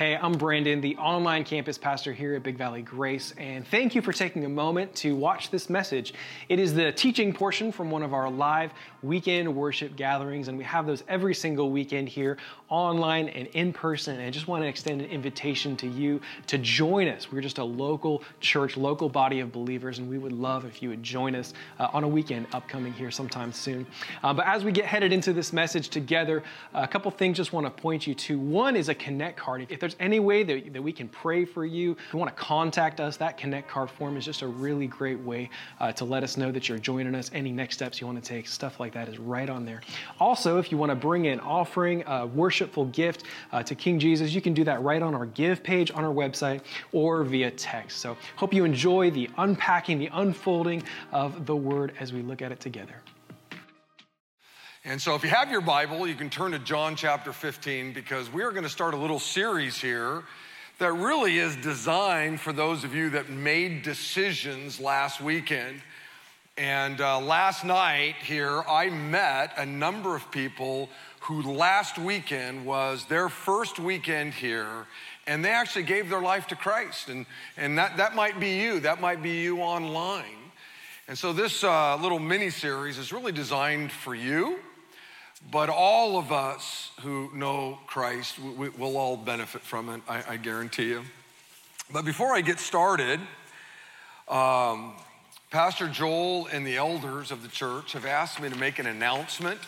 Hey, I'm Brandon, the online campus pastor here at Big Valley Grace, and thank you for taking a moment to watch this message. It is the teaching portion from one of our live weekend worship gatherings, and we have those every single weekend here online and in person. And I just want to extend an invitation to you to join us. We're just a local church, local body of believers, and we would love if you would join us uh, on a weekend upcoming here sometime soon. Uh, but as we get headed into this message together, a couple things just want to point you to. One is a connect card. If there's any way that, that we can pray for you, if you want to contact us, that connect card form is just a really great way uh, to let us know that you're joining us. Any next steps you want to take, stuff like that is right on there. Also, if you want to bring an offering, a worshipful gift uh, to King Jesus, you can do that right on our give page on our website or via text. So, hope you enjoy the unpacking, the unfolding of the word as we look at it together. And so, if you have your Bible, you can turn to John chapter 15 because we are going to start a little series here that really is designed for those of you that made decisions last weekend. And uh, last night here, I met a number of people who last weekend was their first weekend here, and they actually gave their life to Christ. And, and that, that might be you, that might be you online. And so, this uh, little mini series is really designed for you but all of us who know Christ, we, will all benefit from it, I, I, guarantee you. But before I get started, um, Pastor Joel and the elders of the church have asked me to make an announcement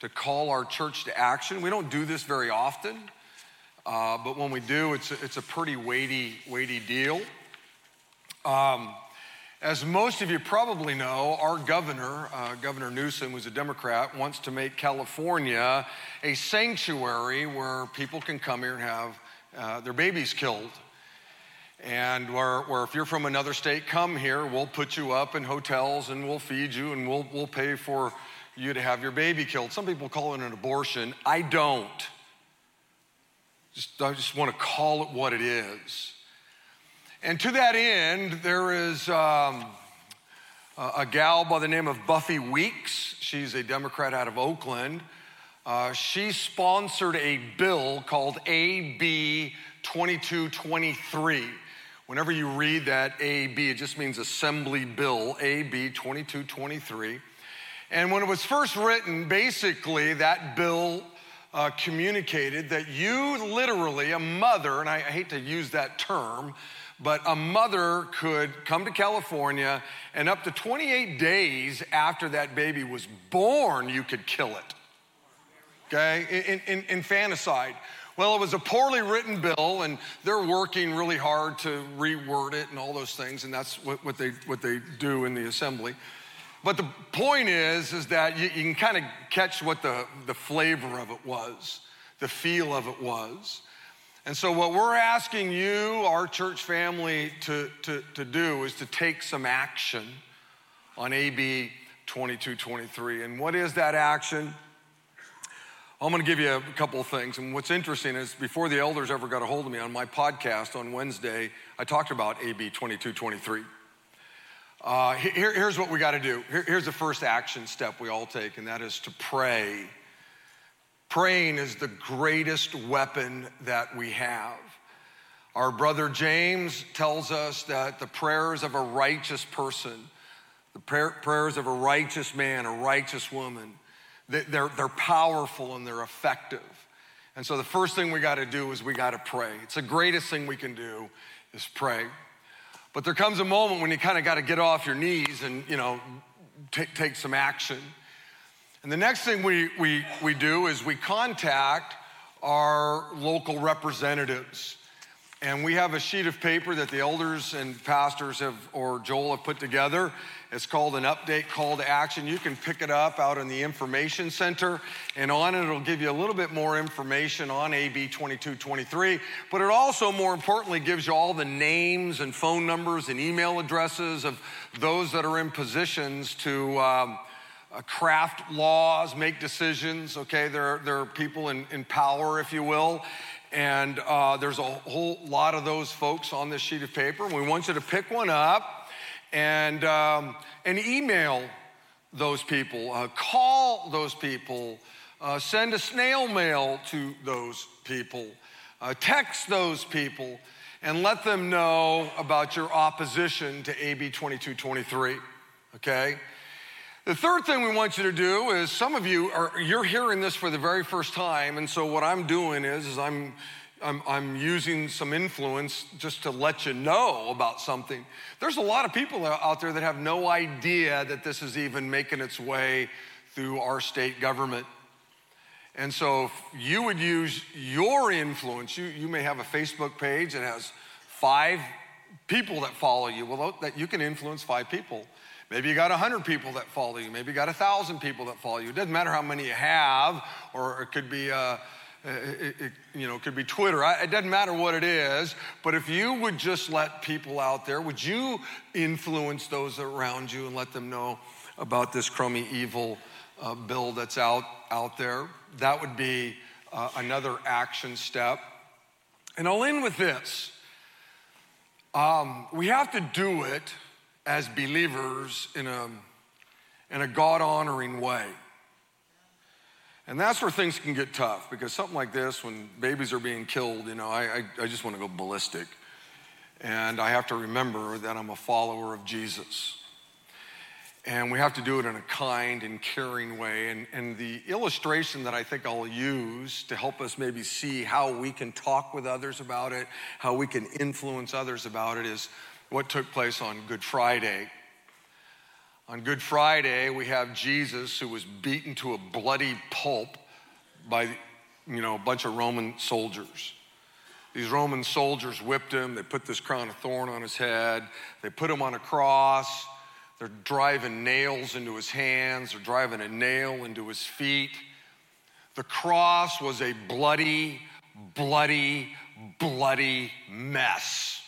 to call our church to action. We don't do this very often, uh, but when we do, it's a, it's a pretty weighty, weighty deal. Um, as most of you probably know, our governor, uh, Governor Newsom, who's a Democrat, wants to make California a sanctuary where people can come here and have uh, their babies killed. And where, where, if you're from another state, come here, we'll put you up in hotels and we'll feed you and we'll, we'll pay for you to have your baby killed. Some people call it an abortion. I don't. Just, I just want to call it what it is. And to that end, there is um, a gal by the name of Buffy Wicks. She's a Democrat out of Oakland. Uh, she sponsored a bill called AB 2223. Whenever you read that AB, it just means Assembly Bill, AB 2223. And when it was first written, basically that bill uh, communicated that you literally, a mother, and I, I hate to use that term, but a mother could come to California and up to 28 days after that baby was born, you could kill it. Okay? In, in, infanticide. Well, it was a poorly written bill, and they're working really hard to reword it and all those things, and that's what, what, they, what they do in the assembly. But the point is, is that you, you can kind of catch what the, the flavor of it was, the feel of it was. And so, what we're asking you, our church family, to, to, to do is to take some action on AB 2223. And what is that action? I'm going to give you a couple of things. And what's interesting is before the elders ever got a hold of me on my podcast on Wednesday, I talked about AB 2223. Uh, here, here's what we got to do. Here, here's the first action step we all take, and that is to pray Praying is the greatest weapon that we have. Our brother James tells us that the prayers of a righteous person, the prayers of a righteous man, a righteous woman, they're, they're powerful and they're effective. And so the first thing we got to do is we got to pray. It's the greatest thing we can do is pray. But there comes a moment when you kind of got to get off your knees and, you know, take, take some action. And the next thing we, we, we do is we contact our local representatives. And we have a sheet of paper that the elders and pastors have, or Joel have put together. It's called an update call to action. You can pick it up out in the information center, and on it, it'll give you a little bit more information on AB 2223. But it also, more importantly, gives you all the names and phone numbers and email addresses of those that are in positions to. Um, uh, craft laws, make decisions, okay? There, there are people in, in power, if you will. And uh, there's a whole lot of those folks on this sheet of paper. We want you to pick one up and, um, and email those people, uh, call those people, uh, send a snail mail to those people. Uh, text those people and let them know about your opposition to AB 2223, okay? The third thing we want you to do is some of you are you're hearing this for the very first time, and so what I'm doing is, is I'm I'm, I'm, using some influence just to let you know about something. There's a lot of people out there that have no idea that this is even making its way through our state government. And so if you would use your influence, you, you may have a Facebook page that has five people that follow you. Well, that you can influence five people. Maybe you got 100 people that follow you. Maybe you got 1,000 people that follow you. It doesn't matter how many you have, or it could be, uh, it, it, you know, it could be Twitter. It doesn't matter what it is. But if you would just let people out there, would you influence those around you and let them know about this crummy evil uh, bill that's out, out there. That would be uh, another action step. And I'll end with this um, we have to do it as believers in a, in a God honoring way. And that's where things can get tough because something like this, when babies are being killed, you know, I, I, I just want to go ballistic. And I have to remember that I'm a follower of Jesus. And we have to do it in a kind and caring way. And, and the illustration that I think I'll use to help us maybe see how we can talk with others about it, how we can influence others about it, is what took place on Good Friday. On Good Friday, we have Jesus who was beaten to a bloody pulp by, you know, a bunch of Roman soldiers. These Roman soldiers whipped him. They put this crown of thorn on his head. They put him on a cross. They're driving nails into his hands, they're driving a nail into his feet. The cross was a bloody, bloody, bloody mess.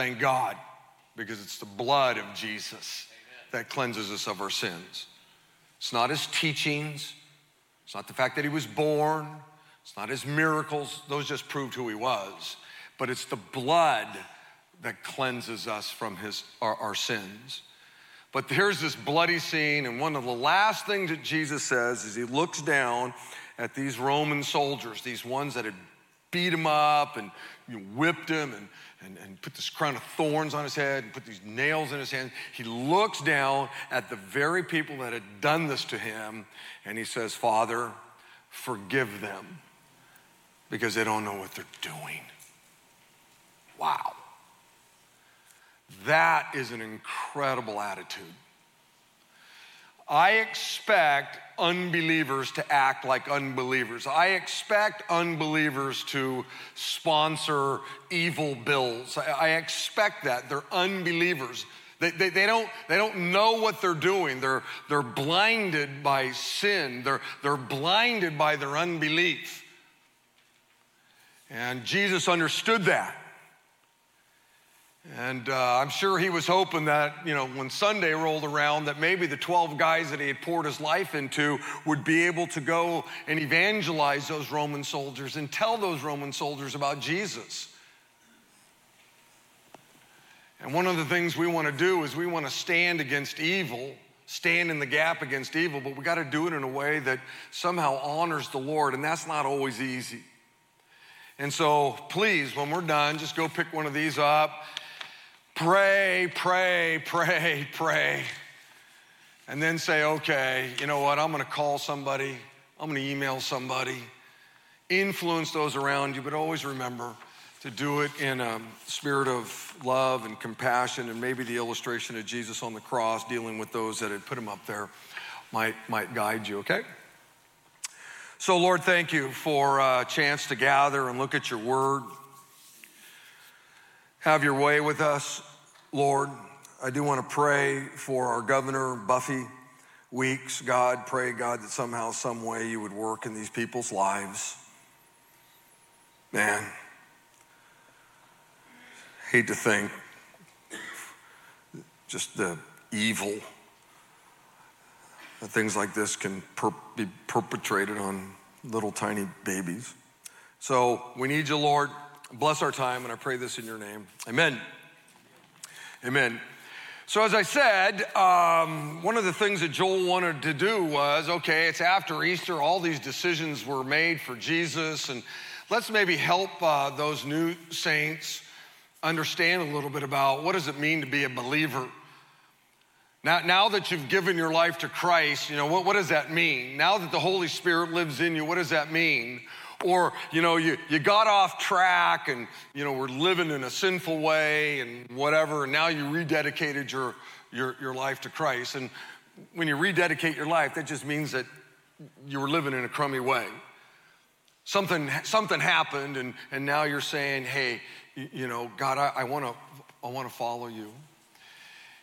Thank God, because it's the blood of Jesus that cleanses us of our sins. It's not his teachings, it's not the fact that he was born, it's not his miracles, those just proved who he was, but it's the blood that cleanses us from his, our, our sins. But here's this bloody scene, and one of the last things that Jesus says is he looks down at these Roman soldiers, these ones that had beat him up and you know, whipped him and, and, and put this crown of thorns on his head and put these nails in his hands. He looks down at the very people that had done this to him, and he says, Father, forgive them because they don't know what they're doing. Wow. That is an incredible attitude. I expect unbelievers to act like unbelievers. I expect unbelievers to sponsor evil bills. I, expect that. They're unbelievers. They, they, they, don't, they don't know what they're doing. They're, they're blinded by sin, they're, they're blinded by their unbelief. And Jesus understood that. And uh, I'm sure he was hoping that, you know, when Sunday rolled around, that maybe the 12 guys that he had poured his life into would be able to go and evangelize those Roman soldiers and tell those Roman soldiers about Jesus. And one of the things we want to do is we want to stand against evil, stand in the gap against evil, but we got to do it in a way that somehow honors the Lord, and that's not always easy. And so, please, when we're done, just go pick one of these up Pray, pray, pray, pray. And then say, okay, you know what? I'm going to call somebody, I'm going to email somebody, influence those around you, but always remember to do it in a spirit of love and compassion and maybe the illustration of Jesus on the cross dealing with those that had put him up there might, might guide you, okay? So, Lord, thank you for a chance to gather and look at your word. Have your way with us. Lord, I do want to pray for our governor, Buffy Wicks. God, pray, God, that somehow, some way you would work in these people's lives. Man, hate to think just the evil that things like this can per- be perpetrated on little tiny babies. So we need you, Lord. Bless our time, and I pray this in your name. Amen. Amen. So, as I said, um, one of the things that Joel wanted to do was okay, it's after Easter, all these decisions were made for Jesus, and let's maybe help uh, those new saints understand a little bit about what does it mean to be a believer. Now, now that you've given your life to Christ, you know, what, what does that mean? Now that the Holy Spirit lives in you, what does that mean? Or, you know, you, you got off track and, you know, we're living in a sinful way and whatever, and now you rededicated your, your, your life to Christ. And when you rededicate your life, that just means that you were living in a crummy way. Something, something happened, and, and now you're saying, hey, you, know, God, I, I want to I wanna follow you.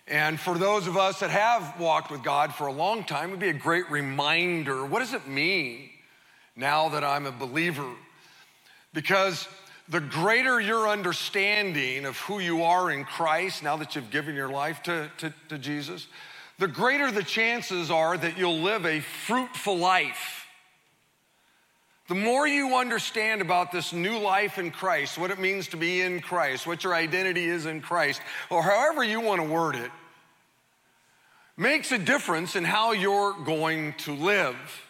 And for those of us that have walked with God for a long time, it would be a great reminder what does it mean now that I'm a believer? Because the greater your understanding of who you are in Christ, now that you've given your life to, to, to Jesus, the greater the chances are that you'll live a fruitful life. The more you understand about this new life in Christ, what it means to be in Christ, what your identity is in Christ, or however you want to word it, makes a difference in how you're going to live.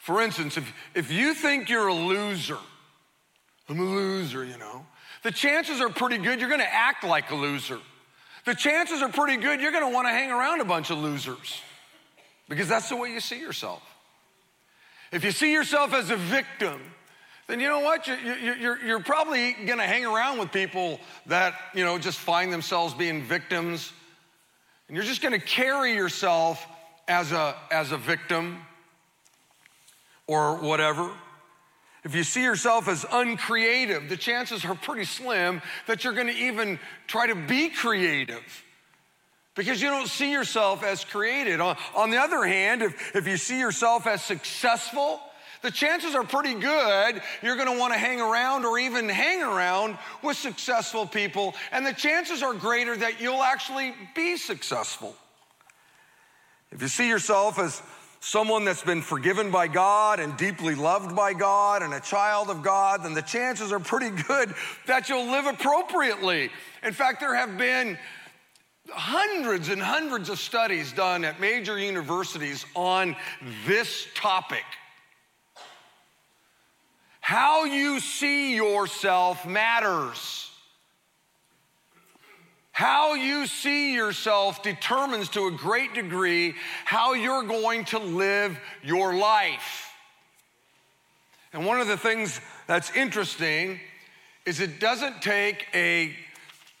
For instance, if, if you think you're a loser, I'm a loser, you know, the chances are pretty good you're to act like a loser. The chances are pretty good you're want to hang around a bunch of losers because that's the way you see yourself. If you see yourself as a victim, then you know what? You're, you're, you're probably to hang around with people that, you know, just find themselves being victims. And you're just to carry yourself as a, as a victim or whatever. If you see yourself as uncreative, the chances are pretty slim that you're going to even try to be creative because you don't see yourself as created. On, on the other hand, if, if you see yourself as successful, the chances are pretty good you're going to want to hang around or even hang around with successful people, and the chances are greater that you'll actually be successful. If you see yourself as someone that's been forgiven by God and deeply loved by God and a child of God, then the chances are pretty good that you'll live appropriately. In fact, there have been hundreds and hundreds of studies done at major universities on this topic. How you see yourself matters. How you see yourself determines to a great degree how you're going to live your life. And one of the things that's interesting is it doesn't take a,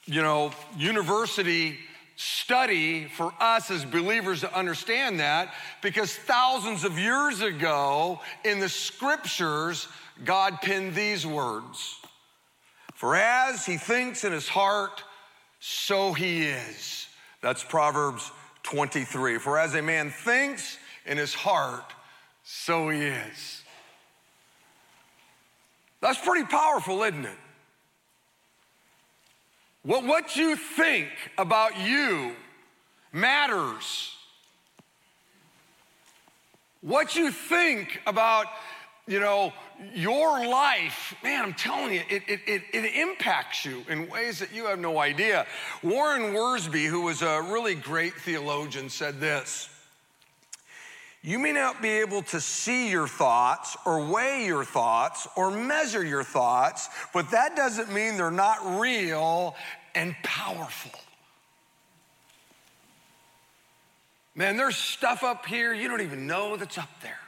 you know, university study for us as believers to understand that because thousands of years ago in the scriptures, God penned these words For as he thinks in his heart, so he is. That's Proverbs 23. For as a man thinks in his heart, so he is. That's pretty powerful, isn't it? What, what you think about you matters. What you think about, you know, your life, man, I'm telling you, it, it, it, it, impacts you in ways that you have no idea. Warren Wiersbe, who was a really great theologian, said this you may not be able to see your thoughts or weigh your thoughts or measure your thoughts, but that doesn't mean they're not real and powerful. Man, there's stuff up here you don't even know that's up there.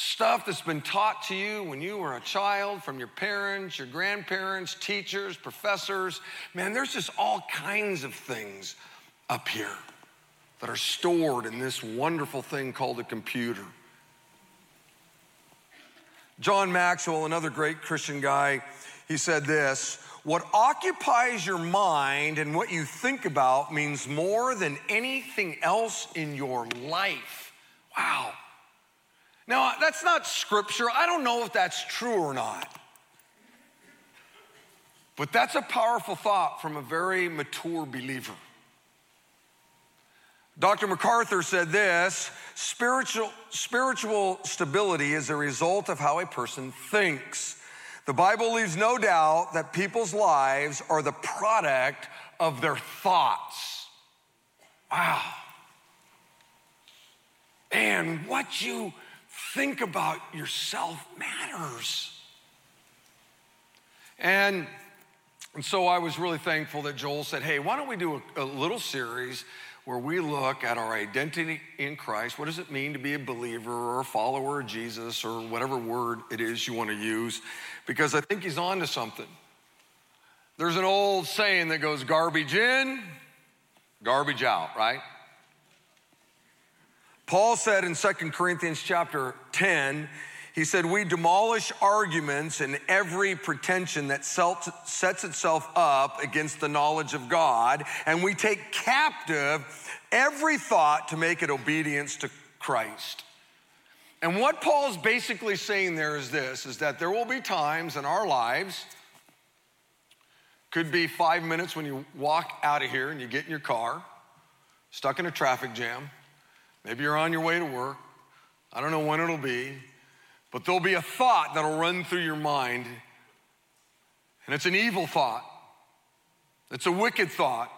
Stuff that's been taught to you when you were a child from your parents, your grandparents, teachers, professors. Man, there's just all kinds of things up here that are stored in this wonderful thing called a computer. John Maxwell, another great Christian guy, he said this What occupies your mind and what you think about means more than anything else in your life. Wow. Now, that's not scripture. I don't know if that's true or not. But that's a powerful thought from a very mature believer. Dr. MacArthur said this spiritual, spiritual stability is a result of how a person thinks. The Bible leaves no doubt that people's lives are the product of their thoughts. Wow. And what you think about yourself matters. And, and so I was really thankful that Joel said, hey, why don't we do a, a little series where we look at our identity in Christ. What does it mean to be a believer or a follower of Jesus or whatever word it is you want to use? Because I think he's on to something. There's an old saying that goes garbage in, garbage out, right? Paul said in 2 Corinthians chapter 10, he said, We demolish arguments and every pretension that sets itself up against the knowledge of God, and we take captive every thought to make it obedience to Christ. And what Paul's basically saying there is this is that there will be times in our lives, could be five minutes when you walk out of here and you get in your car, stuck in a traffic jam. Maybe you're on your way to work. I don't know when it'll be. But there'll be a thought that'll run through your mind, and it's an evil thought. It's a wicked thought.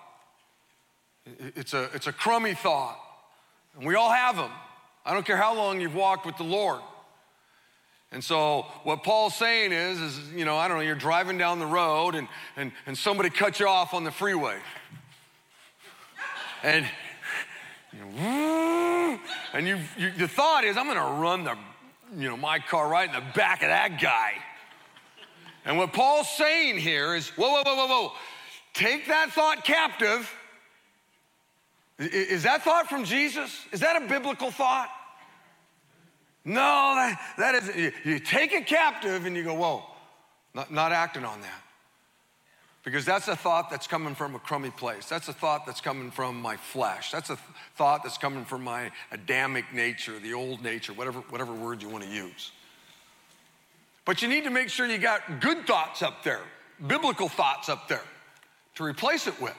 It's a, it's a crummy thought. And we all have them. I don't care how long you've walked with the Lord. And so what Paul's saying is, is, you know, I don't know, you're driving down the road and, and, and somebody cuts you off on the freeway. And, you know, and you, you, the thought is, I'm gonna run the you know, my car right in the back of that guy. And what Paul's saying here is whoa, whoa, whoa, whoa, whoa. Take that thought captive. Is that thought from Jesus? Is that a biblical thought? No, that, that is, you, you take it captive and you go, whoa, not, not acting on that. Because that's a thought that's coming from a crummy place. That's a thought that's coming from my flesh. That's a th- thought that's coming from my Adamic nature, the old nature, whatever, whatever word you want to use. But you need to make sure you got good thoughts up there, biblical thoughts up there to replace it with.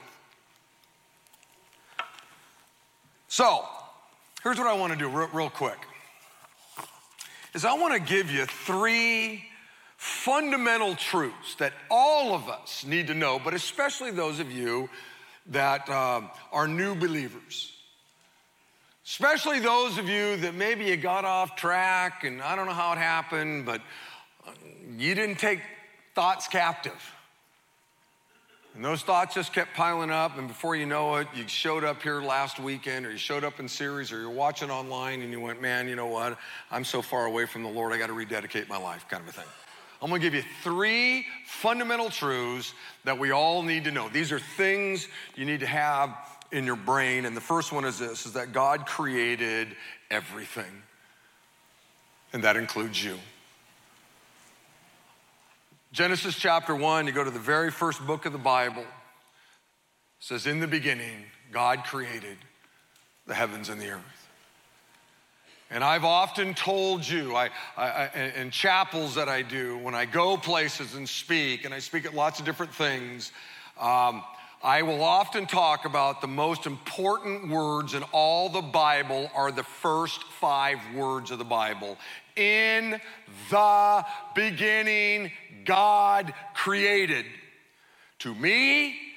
So, here's what I want to do real, real quick. Is I want to give you three fundamental truths that all of us need to know, but especially those of you that um, are new believers. Especially those of you that maybe you got off track and I don't know how it happened, but uh, you didn't take thoughts captive. And those thoughts just kept piling up, and before you know it, you showed up here last weekend, or you showed up in Ceres, or you're watching online, and you went, Man, you know what? I'm so far away from the Lord, I got to rededicate my life, kind of a thing. I'm gonna give you three fundamental truths that we all need to know. These are things you need to have in your brain. And the first one is this is that God created everything. And that includes you. Genesis chapter 1, you go to the very first book of the Bible. says, In the beginning, God created the heavens and the earth. And I've often told you, I, I, in chapels that I do, when I go places and speak, and I speak at lots of different things, um, I will often talk about the most important words in all the Bible are the first five words of the Bible. In the beginning, God created. To me,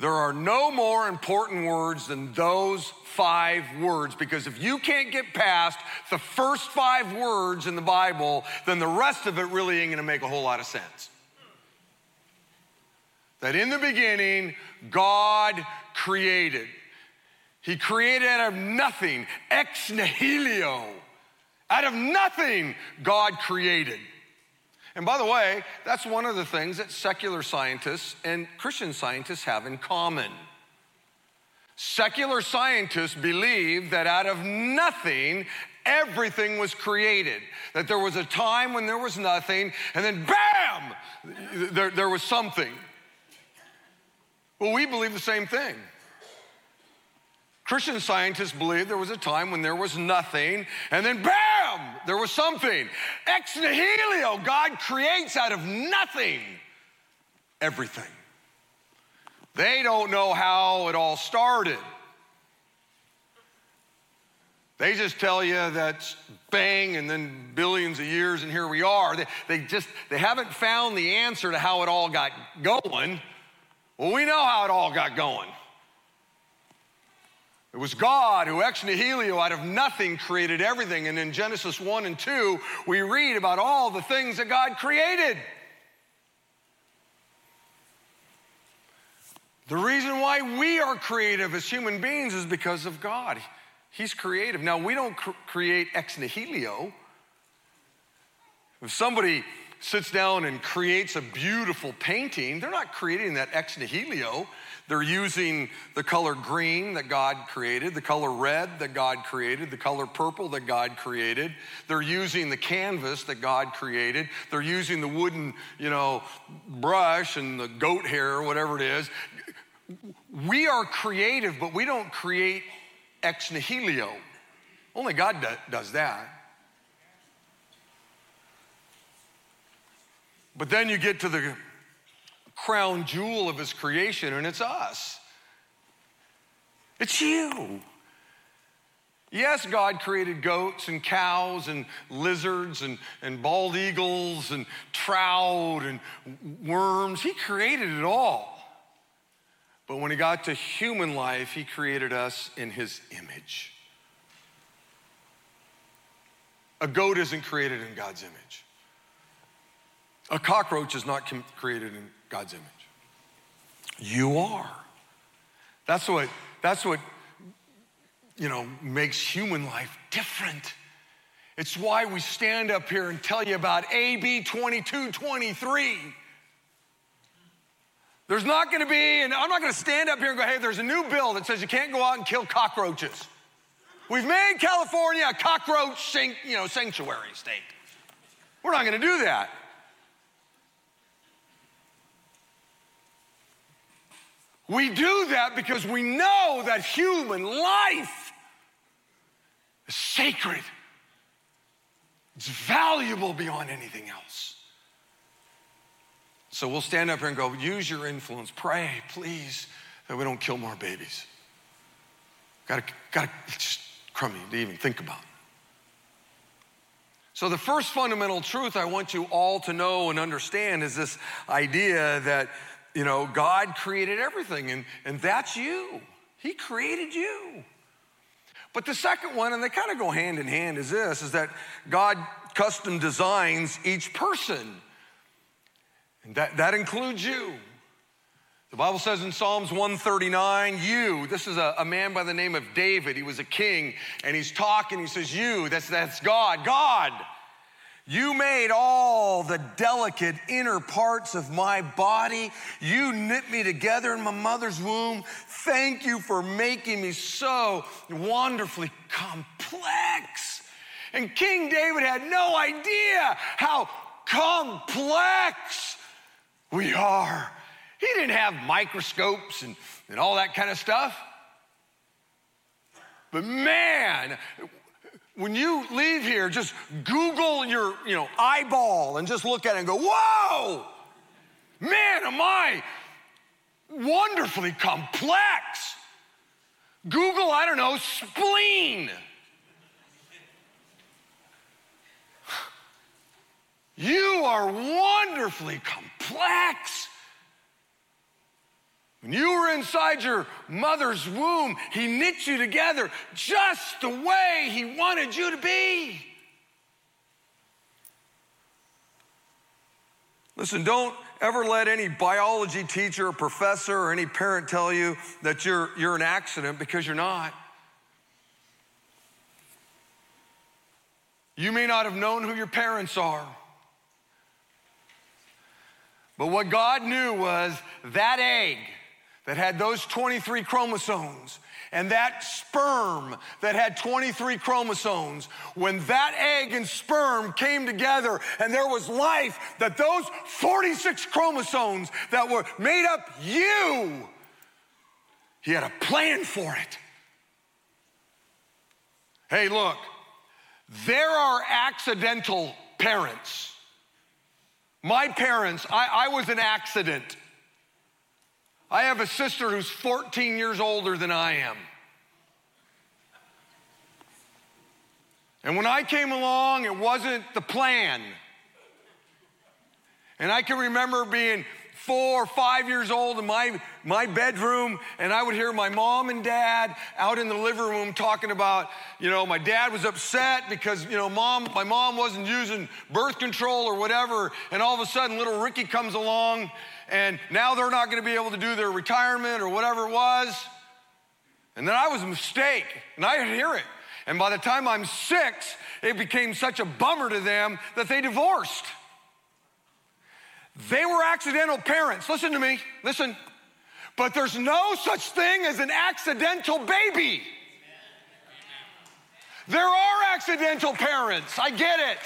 there are no more important words than those five words because if you can't get past the first five words in the Bible, then the rest of it really ain't gonna make a whole lot of sense. That in the beginning, God created. He created out of nothing, ex nihilo. Out of nothing, God created. And by the way, that's one of the things that secular scientists and Christian scientists have in common. Secular scientists believe that out of nothing, everything was created. That there was a time when there was nothing, and then bam, there, there was something. Well, we believe the same thing. Christian scientists believe there was a time when there was nothing, and then bam, there was something. Ex nihilo, God creates out of nothing everything. They don't know how it all started. They just tell you that bang and then billions of years and here we are. They, they just they haven't found the answer to how it all got going. Well, we know how it all got going. It was God who ex nihilo out of nothing created everything. And in Genesis 1 and 2, we read about all the things that God created. The reason why we are creative as human beings is because of God. He's creative. Now, we don't cr- create ex nihilo. If somebody sits down and creates a beautiful painting, they're not creating that ex nihilo. They're using the color green that God created, the color red that God created, the color purple that God created. They're using the canvas that God created. They're using the wooden, you know, brush and the goat hair or whatever it is. We are creative, but we don't create ex nihilo. Only God does that. But then you get to the crown jewel of his creation, and it's us. It's you. Yes, God created goats and cows and lizards and, and bald eagles and trout and worms. He created it all. But when he got to human life, he created us in his image. A goat isn't created in God's image. A cockroach is not created in God's image. You are. That's what, that's what, you know, makes human life different. It's why we stand up here and tell you about AB 2223. There's not gonna be, and I'm not gonna stand up here and go, hey, there's a new bill that says you can't go out and kill cockroaches. We've made California a cockroach you know, sanctuary state. We're not gonna do that. We do that because we know that human life is sacred. It's valuable beyond anything else. So we'll stand up here and go, use your influence. Pray, please, that we don't kill more babies. Gotta, gotta, just crummy to even think about. So, the first fundamental truth I want you all to know and understand is this idea that you know, God created everything, and, and that's you. He created you. But the second one, and they kind of go hand in hand, is this is that God custom designs each person. And that, that includes you. The Bible says in Psalms 139, you, this is a, a, man by the name of David. He was a king, and he's talking. He says, You, that's, that's God. God, you made all the delicate inner parts of my body. You knit me together in my mother's womb. Thank you for making me so wonderfully complex. And King David had no idea how complex we are. He didn't have microscopes and, and all that kind of stuff. But man, when you leave here, just Google your, you know, eyeball and just look at it and go, whoa, man, am I wonderfully complex. Google, I don't know, spleen. You are wonderfully complex. When you were inside your mother's womb, He knit you together just the way He wanted you to be. Listen, don't ever let any biology teacher or professor or any parent tell you that you're, you're an accident because you're not. You may not have known who your parents are. But what God knew was that egg that had those 23 chromosomes and that sperm that had 23 chromosomes, when that egg and sperm came together and there was life, that those 46 chromosomes that were made up you, he had a plan for it. Hey, look, there are accidental parents. My parents, I, I was an accident. I have a sister who's 14 years older than I am. And when I came along, it wasn't the plan. And I can remember being four, or five years old in my, my bedroom, and I would hear my mom and dad out in the living room talking about, you know, my dad was upset because, you know, mom, my mom wasn't using birth control or whatever, and all of a sudden little Ricky comes along, and now they're not gonna be able to do their retirement or whatever it was. And then I was a mistake, and I hear it. And by the time I'm six, it became such a bummer to them that they divorced. They were accidental parents. Listen to me, listen. But there's no such thing as an accidental baby. There are accidental parents, I get it.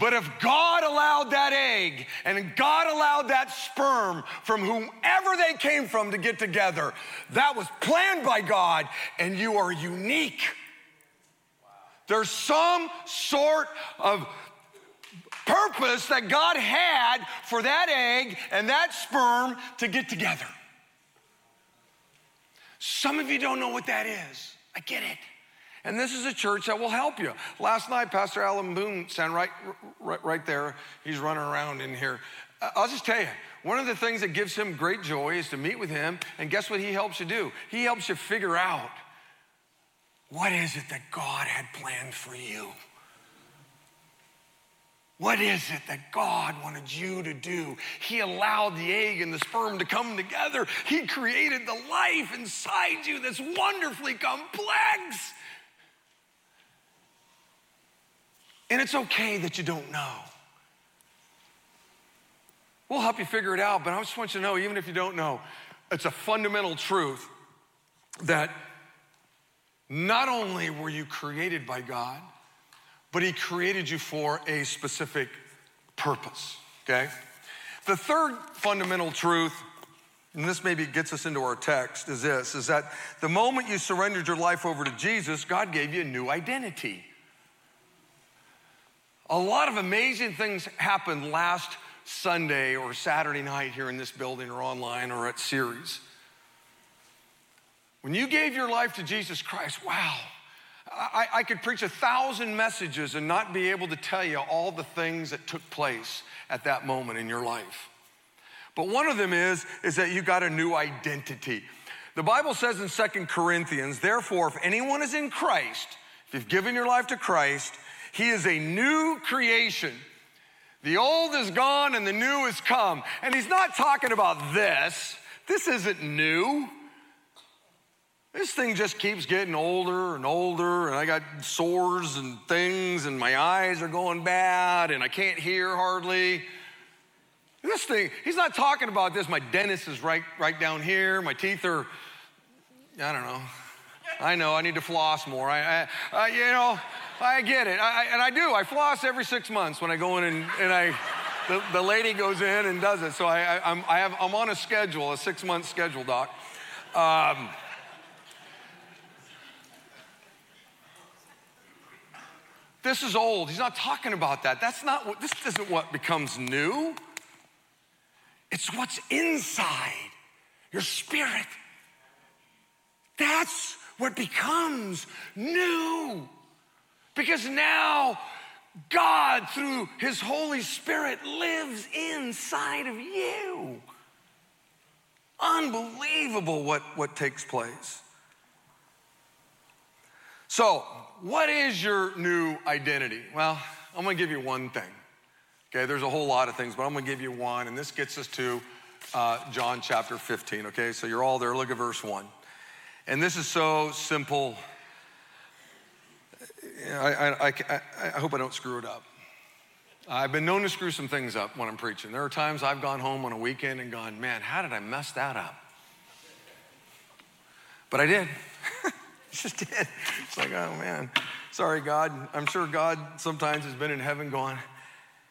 But if God allowed that egg and God allowed that sperm from whomever they came from to get together, that was planned by God, and you are unique. There's some sort of purpose that God had for that egg and that sperm to get together. Some of you don't know what that is. I get it. And this is a church that will help you. Last night, Pastor Alan Boone stand right, right, right there. He's running around in here. Uh, I'll just tell you, one of the things that gives him great joy is to meet with him. And guess what he helps you do? He helps you figure out what is it that God had planned for you. What is it that God wanted you to do? He allowed the egg and the sperm to come together. He created the life inside you that's wonderfully complex. And it's okay that you don't know. We'll help you figure it out, but I just want you to know, even if you don't know, it's a fundamental truth that not only were you created by God, but He created you for a specific purpose, okay? The third fundamental truth, and this maybe gets us into our text, is this is that the moment you surrendered your life over to Jesus, God gave you a new identity. A lot of amazing things happened last Sunday or Saturday night here in this building or online or at Ceres. When you gave your life to Jesus Christ, wow, I, I, could preach a thousand messages and not be able to tell you all the things that took place at that moment in your life. But one of them is, is that you got a new identity. The Bible says in Second Corinthians, therefore, if anyone is in Christ, if you've given your life to Christ, he is a new creation. The old is gone and the new has come. And he's not talking about this. This isn't new. This thing just keeps getting older and older, and I got sores and things, and my eyes are going bad, and I can't hear hardly. This thing, he's not talking about this. My dentist is right, right down here. My teeth are, I don't know. I know I need to floss more. I, I, you know, I get it. I, and I do. I floss every six months when I go in and, and I, the, the lady goes in and does it. So I, I, I'm, I have, I'm on a schedule, a six month schedule, doc. Um, this is old. He's not talking about that. That's not what, this isn't what becomes new. It's what's inside your spirit. That's what becomes new. Because now God, through His Holy Spirit, lives inside of you. Unbelievable what, what takes place. So, what is your new identity? Well, I'm gonna give you one thing. Okay, there's a whole lot of things, but I'm gonna give you one, and this gets us to uh, John chapter 15. Okay, so you're all there. Look at verse 1. And this is so simple I, I, I, I hope I don't screw it up. I've been known to screw some things up when I'm preaching. There are times I've gone home on a weekend and gone, man, how did I mess that up? But I did. just did. It's like, oh man, sorry, God. I'm sure God sometimes has been in heaven going,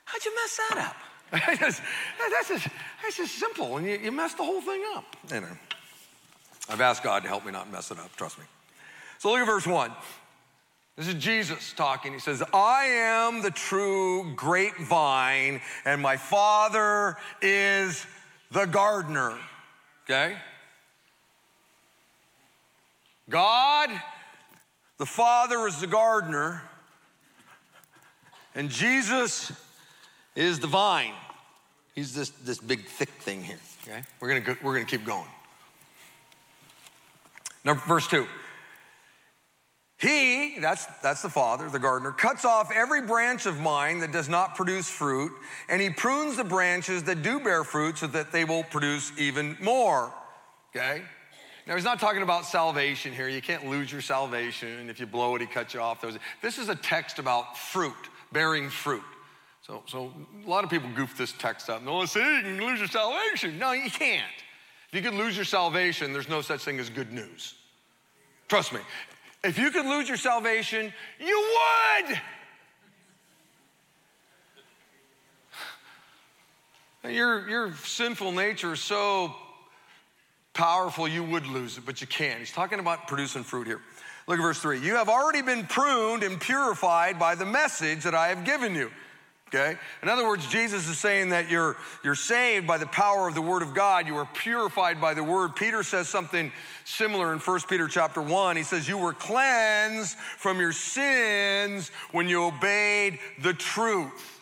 how'd you mess that up? that's, just, that's just simple, and you, you messed the whole thing up. Anyway, I've asked God to help me not mess it up, trust me. So look at verse 1. This is Jesus talking. He says, I am the true grapevine, and my Father is the gardener. Okay? God, the Father, is the gardener, and Jesus is the vine. He's this, this big, thick thing here, okay? We're gonna, go, we're gonna keep going. Number, verse two. He, that's, that's the father, the gardener, cuts off every branch of mine that does not produce fruit, and he prunes the branches that do bear fruit so that they will produce even more. Okay? Now, he's not talking about salvation here. You can't lose your salvation. If you blow it, he cuts you off. This is a text about fruit, bearing fruit. So, so a lot of people goof this text up. No, say you can lose your salvation. No, you can't. If you could lose your salvation, there's no such thing as good news. Trust me. If you could lose your salvation, you would. Your, your sinful nature is so powerful, you would lose it, but you can't. He's talking about producing fruit here. Look at verse three. You have already been pruned and purified by the message that I have given you. Okay? In other words, Jesus is saying that you're, you're saved by the power of the Word of God. You are purified by the Word. Peter says something similar in 1 Peter chapter 1. He says, You were cleansed from your sins when you obeyed the truth.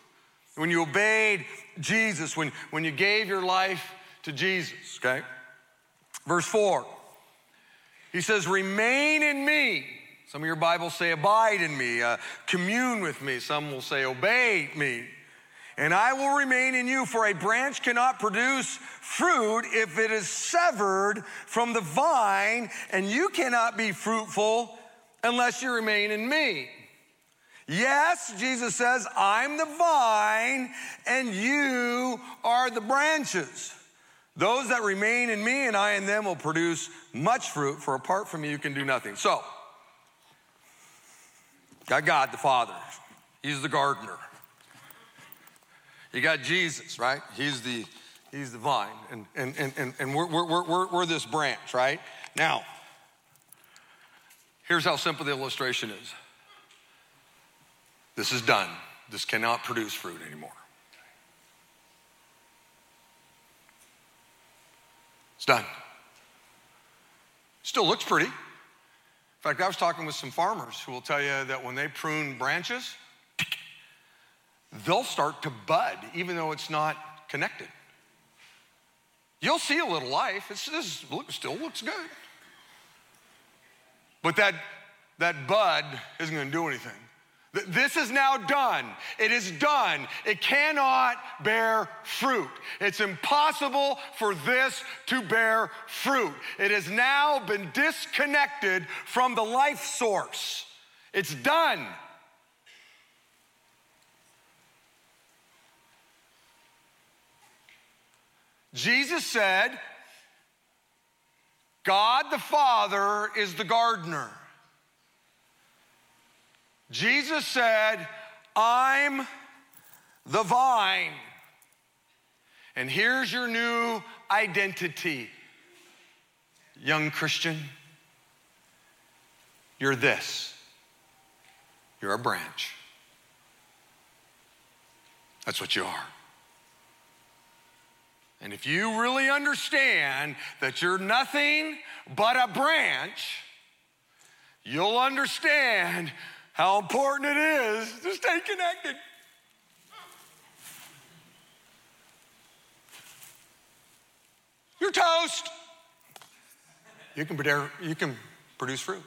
When you obeyed Jesus, when, when you gave your life to Jesus, okay? Verse 4, he says, Remain in me some of your Bibles say, Abide in me, uh, commune with me. Some will say, Obey me. And I will remain in you, for a branch cannot produce fruit if it is severed from the vine, and you cannot be fruitful unless you remain in me. Yes, Jesus says, I'm the vine, and you are the branches. Those that remain in me and I in them will produce much fruit, for apart from me, you can do nothing. So, Got God the Father, He's the gardener. You got Jesus, right? He's the He's the vine, and and and and, and we're, we're, we're, we're this branch, right? Now, here's how simple the illustration is. This is done. This cannot produce fruit anymore. It's done. Still looks pretty. In fact, I was talking with some farmers who will tell you that when they prune branches, they'll start to bud, even though it's not connected. You'll see a little life. It's, this still looks good. But that, that bud isn't going to do anything. This is now done. It is done. It cannot bear fruit. It's impossible for this to bear fruit. It has now been disconnected from the life source. It's done. Jesus said, God the Father is the gardener. Jesus said, I'm the vine. And here's your new identity, young Christian. You're this. You're a branch. That's what you are. And if you really understand that you're nothing but a branch, you'll understand how important it is to stay connected. You're toast. You can, you can produce fruit.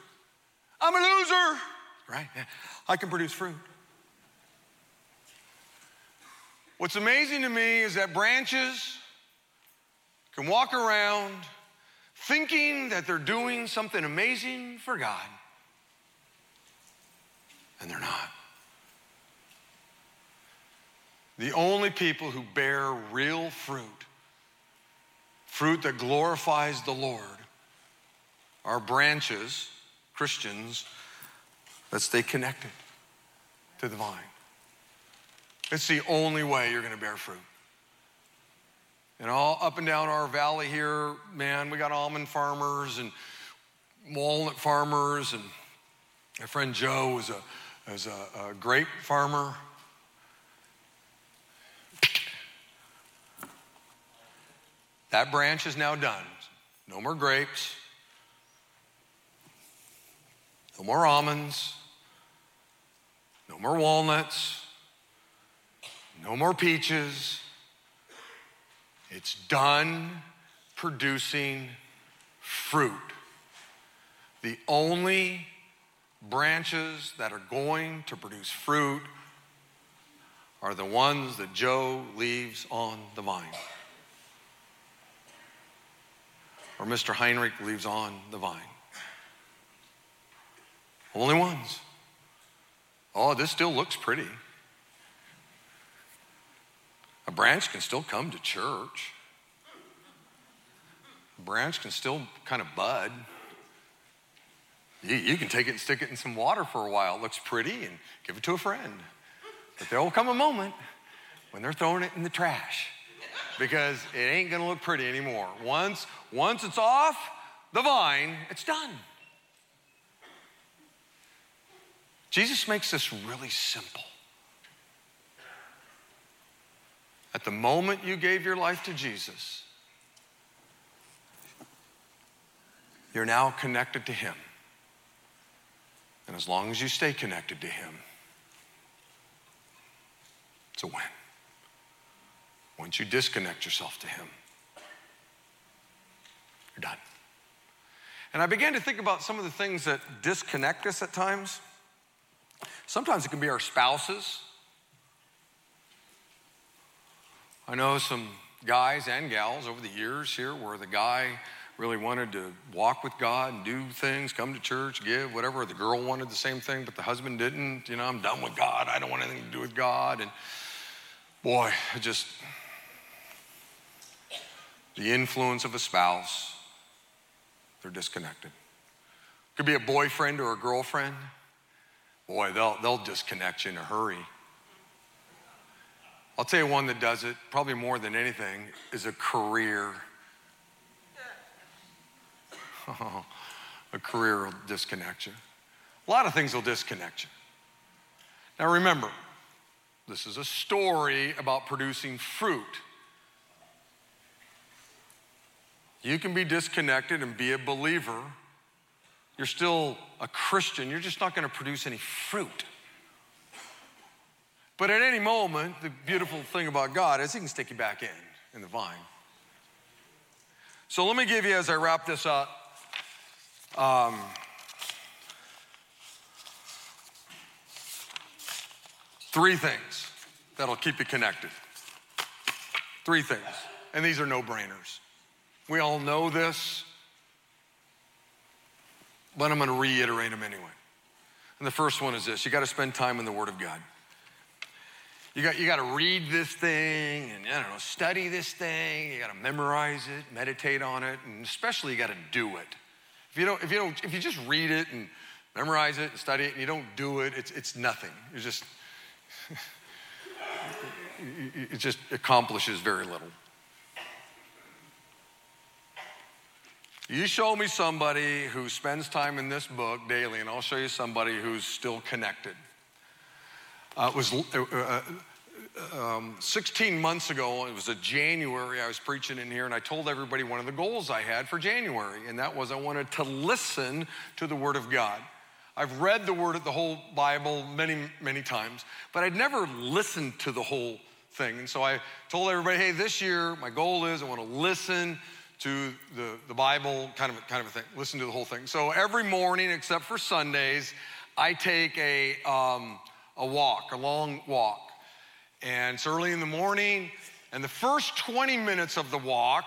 I'm a loser, right? I can produce fruit. What's amazing to me is that branches can walk around thinking that they're doing something amazing for God and they're not. The only people who bear real fruit, fruit that glorifies the Lord, are branches, Christians, that stay connected to the vine. It's the only way you're going to bear fruit. And all up and down our valley here, man, we got almond farmers and walnut farmers, and my friend Joe was a as a, a grape farmer. That branch is now done. No more grapes. No more almonds. No more walnuts. No more peaches. It's done producing fruit. The only branches that are going to produce fruit are the ones that Joe leaves on the vine. Or Mr. Heinrich leaves on the vine. Only ones. Oh, this still looks pretty. A branch can still come to church. A branch can still kind of bud. You, you, can take it and stick it in some water for a while. It looks pretty and give it to a friend. But there will come a moment when they're throwing it in the trash because it ain't gonna look pretty anymore. Once, once it's off the vine, it's done. Jesus makes this really simple. At the moment you gave your life to Jesus, you're now connected to Him. And as long as you stay connected to Him, it's a win. Once you disconnect yourself to Him, you're done. And I began to think about some of the things that disconnect us at times. Sometimes it can be our spouses. I know some guys and gals over the years here where the guy really wanted to walk with God and do things, come to church, give, whatever. The girl wanted the same thing, but the husband didn't. You know, I'm done with God. I don't want anything to do with God. And boy, it just, the influence of a spouse, they're disconnected. Could be a boyfriend or a girlfriend boy, they'll, they'll disconnect you in a hurry. I'll tell you one that does it, probably more than anything, is a career. a career will disconnect you. A lot of things will disconnect you. Now remember, this is a story about producing fruit. You can be disconnected and be a believer you're still a Christian, you're just not going to produce any fruit. But at any moment, the beautiful thing about God is He can stick you back in, in the vine. So let me give you, as I wrap this up, um, three things that'll keep you connected. Three things. And these are no brainers. We all know this but I'm going to reiterate them anyway. And the first one is this you got to spend time in the Word of God. You got, you got to read this thing and, I don't know, study this thing. You got to memorize it, meditate on it, and especially you got to do it. If you don't, if you don't, if you just read it and memorize it and study it and you don't do it, it's, it's nothing. You're just, it just accomplishes very little. You show me somebody who spends time in this book daily, and I'll show you somebody who's still connected. Uh, it was uh, uh, um, 16 months ago, it was a January, I was preaching in here, and I told everybody one of the goals I had for January, and that was I wanted to listen to the Word of God. I've read the Word, of the whole Bible many, many times, but I'd never listened to the whole thing. And so I told everybody, hey, this year, my goal is I want to listen to the, the Bible, kind of, kind of a thing, listen to the whole thing. So every morning, except for Sundays, I take a, um, a walk, a long walk. And it's early in the morning, and the first 20 minutes of the walk,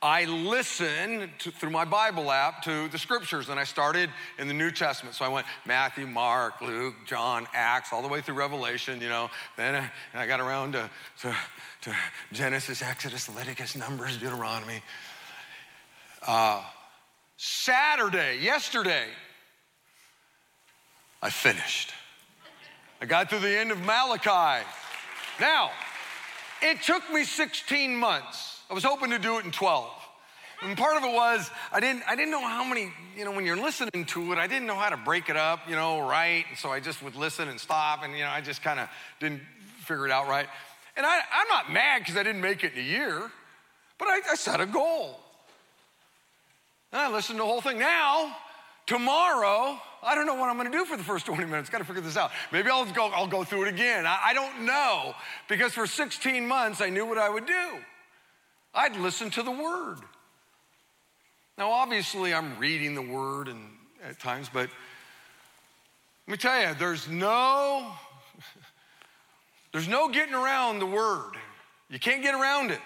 I listen to, through my Bible app to the scriptures, and I started in the New Testament. So I went Matthew, Mark, Luke, John, Acts, all the way through Revelation, you know. Then I, I got around to, to, to Genesis, Exodus, Leviticus, Numbers, Deuteronomy. Uh, Saturday, yesterday, I finished. I got to the end of Malachi. Now, it took me 16 months. I was hoping to do it in 12. And part of it was I didn't I didn't know how many, you know, when you're listening to it, I didn't know how to break it up, you know, right. And so I just would listen and stop, and you know, I just kind of didn't figure it out right. And I, I'm not mad because I didn't make it in a year, but I, I set a goal. And I listened to the whole thing. Now, tomorrow, I don't know what I'm going to do for the first 20 minutes. Got to figure this out. Maybe I'll go, I'll go through it again. I, I don't know because for 16 months I knew what I would do. I'd listen to the word. Now, obviously, I'm reading the word and at times, but let me tell you, there's no there's no getting around the word. You can't get around it.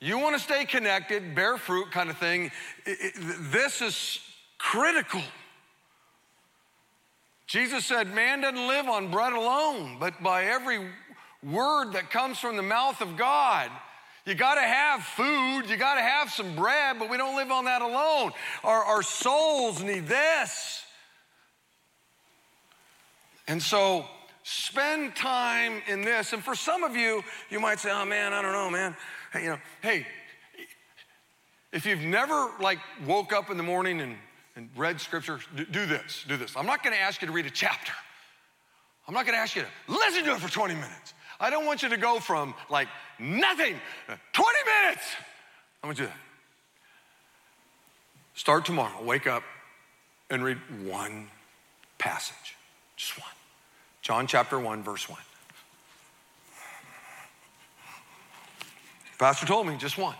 You want to stay connected, bear fruit kind of thing. It, it, this is critical. Jesus said, Man doesn't live on bread alone, but by every word that comes from the mouth of God. You got to have food, you got to have some bread, but we don't live on that alone. Our, our souls need this. And so spend time in this. And for some of you, you might say, oh man, I don't know, man. Hey, you know, hey, if you've never like woke up in the morning and, and read scripture, do, this, do this. I'm not gonna ask you to read a chapter. I'm not gonna ask you to listen to it for 20 minutes. I don't want you to go from like nothing, 20 minutes. I want you to start tomorrow, wake up and read one passage, just one. John chapter 1, verse 1. Pastor told me just one.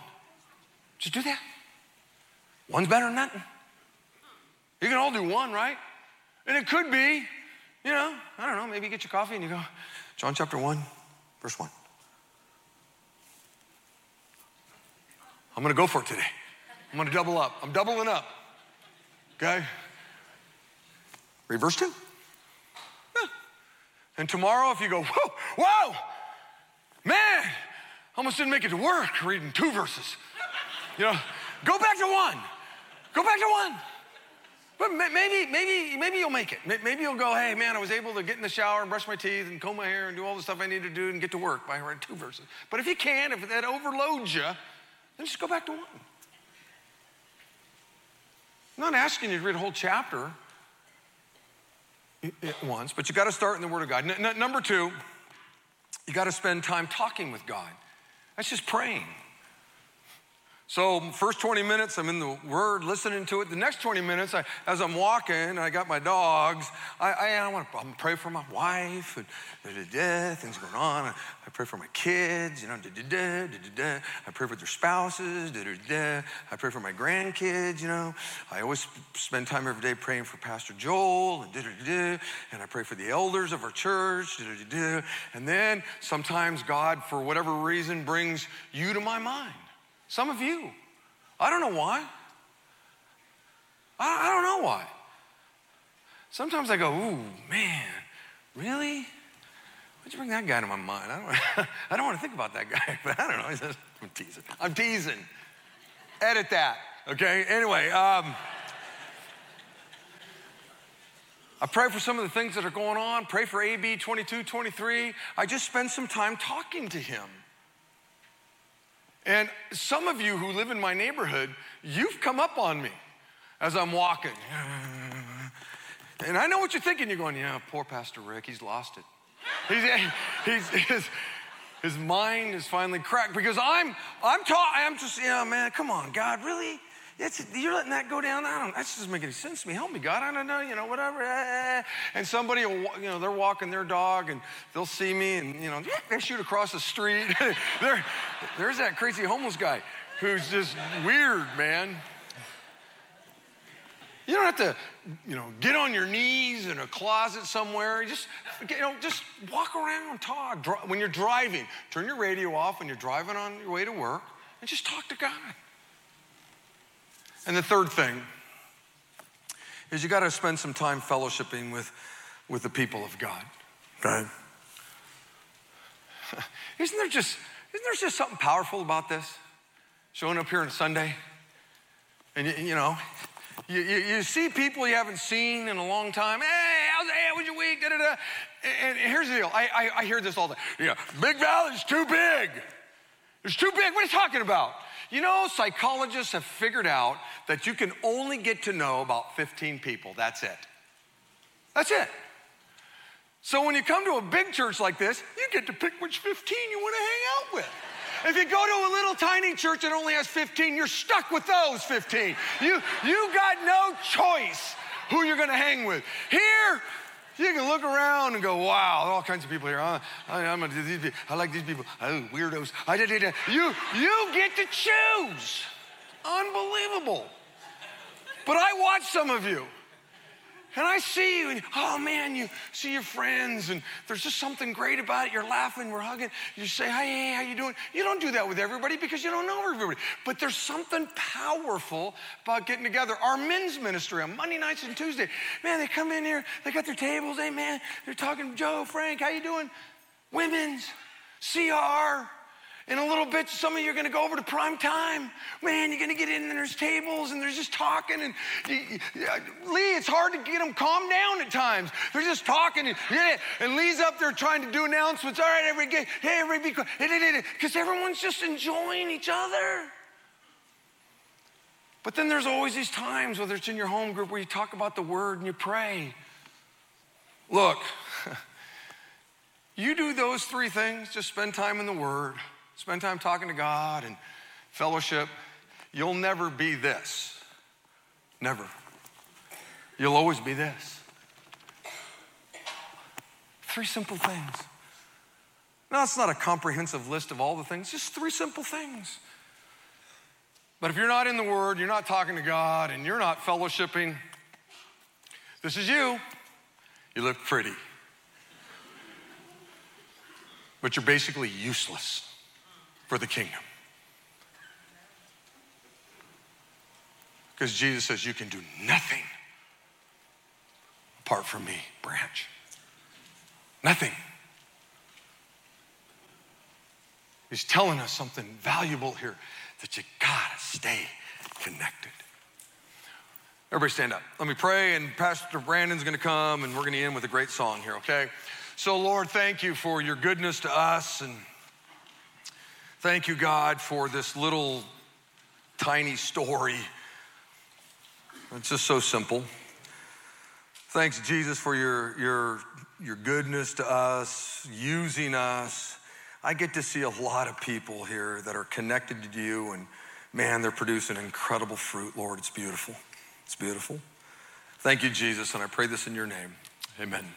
Just do that. One's better than nothing. You can all do one, right? And it could be, you know, I don't know, maybe you get your coffee and you go, John chapter 1, verse 1. I'm gonna go for it today. I'm gonna double up. I'm doubling up. Okay? Read verse 2. Yeah. And tomorrow, if you go, whoa, whoa, man, almost didn't make it to work reading two verses. You know, go back to one. Go back to one. But maybe, maybe, maybe you'll make it. Maybe you'll go, hey, man, I was able to get in the shower and brush my teeth and comb my hair and do all the stuff I need to do and get to work by reading two verses. But if you can, if that overloads you, then just go back to one. I'm not asking you to read a whole chapter at once, but you got to start in the Word of God. N- number two, you got to spend time talking with God. That's just praying. So, first 20 minutes, I'm in the Word, listening to it. The next 20 minutes, I, as I'm walking, I got my dogs. I, I, I want to pray for my wife, and da, da, da, things going on. I, I, pray for my kids, you know, da, da, da, da, da, I pray for their spouses, da, da, da. I pray for my grandkids, you know. I always spend time every day praying for Pastor Joel, and da, da, da, and I pray for the elders of our church, da, da, da, da. And then sometimes God, for whatever reason, brings you to my mind. Some of you. I don't know why. I, I don't know why. Sometimes I go, ooh, man, really? Why'd you bring that guy to my mind? I don't, I don't want to think about that guy, but I don't know. I'm teasing. I'm teasing. Edit that, okay? Anyway, um, I pray for some of the things that are going on. Pray for AB 22, 23. I just spend some time talking to him. And some of you who live in my neighborhood, you've come up on me as I'm walking. And I know what you're thinking. You're going, yeah, poor Pastor Rick, he's lost it. He's, he's, his, his mind is finally cracked because I'm, I'm, ta- I'm just, yeah, man, come on, God, really? You're letting that go down. I don't. That doesn't make any sense to me. Help me, God. I don't know. You know, whatever. Eh, eh, eh. And somebody, will, you know, they're walking their dog, and they'll see me, and you know, they shoot across the street. there, there's that crazy homeless guy who's just weird, man. You don't have to, you know, get on your knees in a closet somewhere. Just, you know, just walk around, talk. When you're driving, turn your radio off when you're driving on your way to work, and just talk to God. And the third thing is you got to spend some time fellowshipping with, with the people of God. Right? Isn't there just isn't there just something powerful about this? Showing up here on Sunday, and you, you know, you, you, you, see people you haven't seen in a long time. Hey, how's, hey, how was your week? Da, da, da. And, and here's the deal. I, I, I hear this all the time. You Big Valley's too big. It's too big. What are you talking about? You know, psychologists have figured out that you can only get to know about 15 people. That's it. That's it. So when you come to a big church like this, you get to pick which 15 you want to hang out with. If you go to a little tiny church that only has 15, you're stuck with those 15. You, you got no choice who you're going to hang with. Here, You can look around and go, wow, all kinds of people here. I, I, am a, these people, I like these people. Oh, weirdos. I. You, you get to choose. Unbelievable. But I watch some of you. And I see you, and oh man, you see your friends, and there's just something great about it. You're laughing, we're hugging. You say, hey, how you doing? You don't do that with everybody because you don't know everybody. But there's something powerful about getting together. Our men's ministry on Monday nights and Tuesday, man, they come in here, they got their tables, hey man, they're talking, Joe, Frank, how you doing? Women's, CR, in a little bit, some of you are going to go over to prime time. Man, you're going to get in and there's tables and they're just talking. And you, uh, Lee, it's hard to get them calmed down at times. They're just talking. And, and Lee's up there trying to do announcements. All right, everybody, hey, be. Because everyone's just enjoying each other. But then there's always these times, whether it's in your home group, where you talk about the word and you pray. Look, you do those three things, just spend time in the word spend time talking to God and fellowship, you'll never be this. Never. You'll always be this. Three simple things. Now, it's not a comprehensive list of all the things, just three simple things. But if you're not in the Word, you're not talking to God, and you're not fellowshipping, this is you. You look pretty. But you're basically useless for the kingdom. Because Jesus says, You can do nothing apart from me, branch. Nothing. He's telling us something valuable here that you gotta stay connected. Everybody stand up. Let me pray, and Pastor Brandon's gonna come, and we're gonna end with a great song here, okay? So, Lord, thank you for your goodness to us and Thank you, God, for this little tiny story. It's just so simple. Thanks, Jesus, for your, your, your goodness to us, using us. I get to see a lot of people here that are connected to you, and man, they're producing incredible fruit, Lord. It's beautiful. It's beautiful. Thank you, Jesus, and I pray this in your name. Amen.